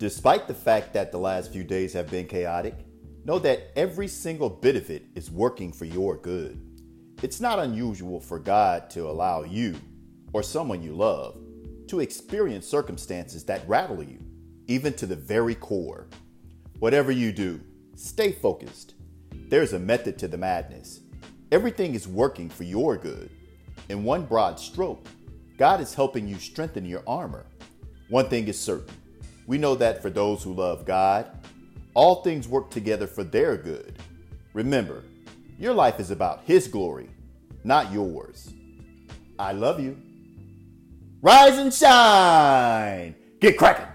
Despite the fact that the last few days have been chaotic, know that every single bit of it is working for your good. It's not unusual for God to allow you or someone you love to experience circumstances that rattle you, even to the very core. Whatever you do, stay focused. There's a method to the madness. Everything is working for your good. In one broad stroke, God is helping you strengthen your armor. One thing is certain we know that for those who love God, all things work together for their good. Remember, your life is about His glory, not yours. I love you. Rise and shine. Get cracking.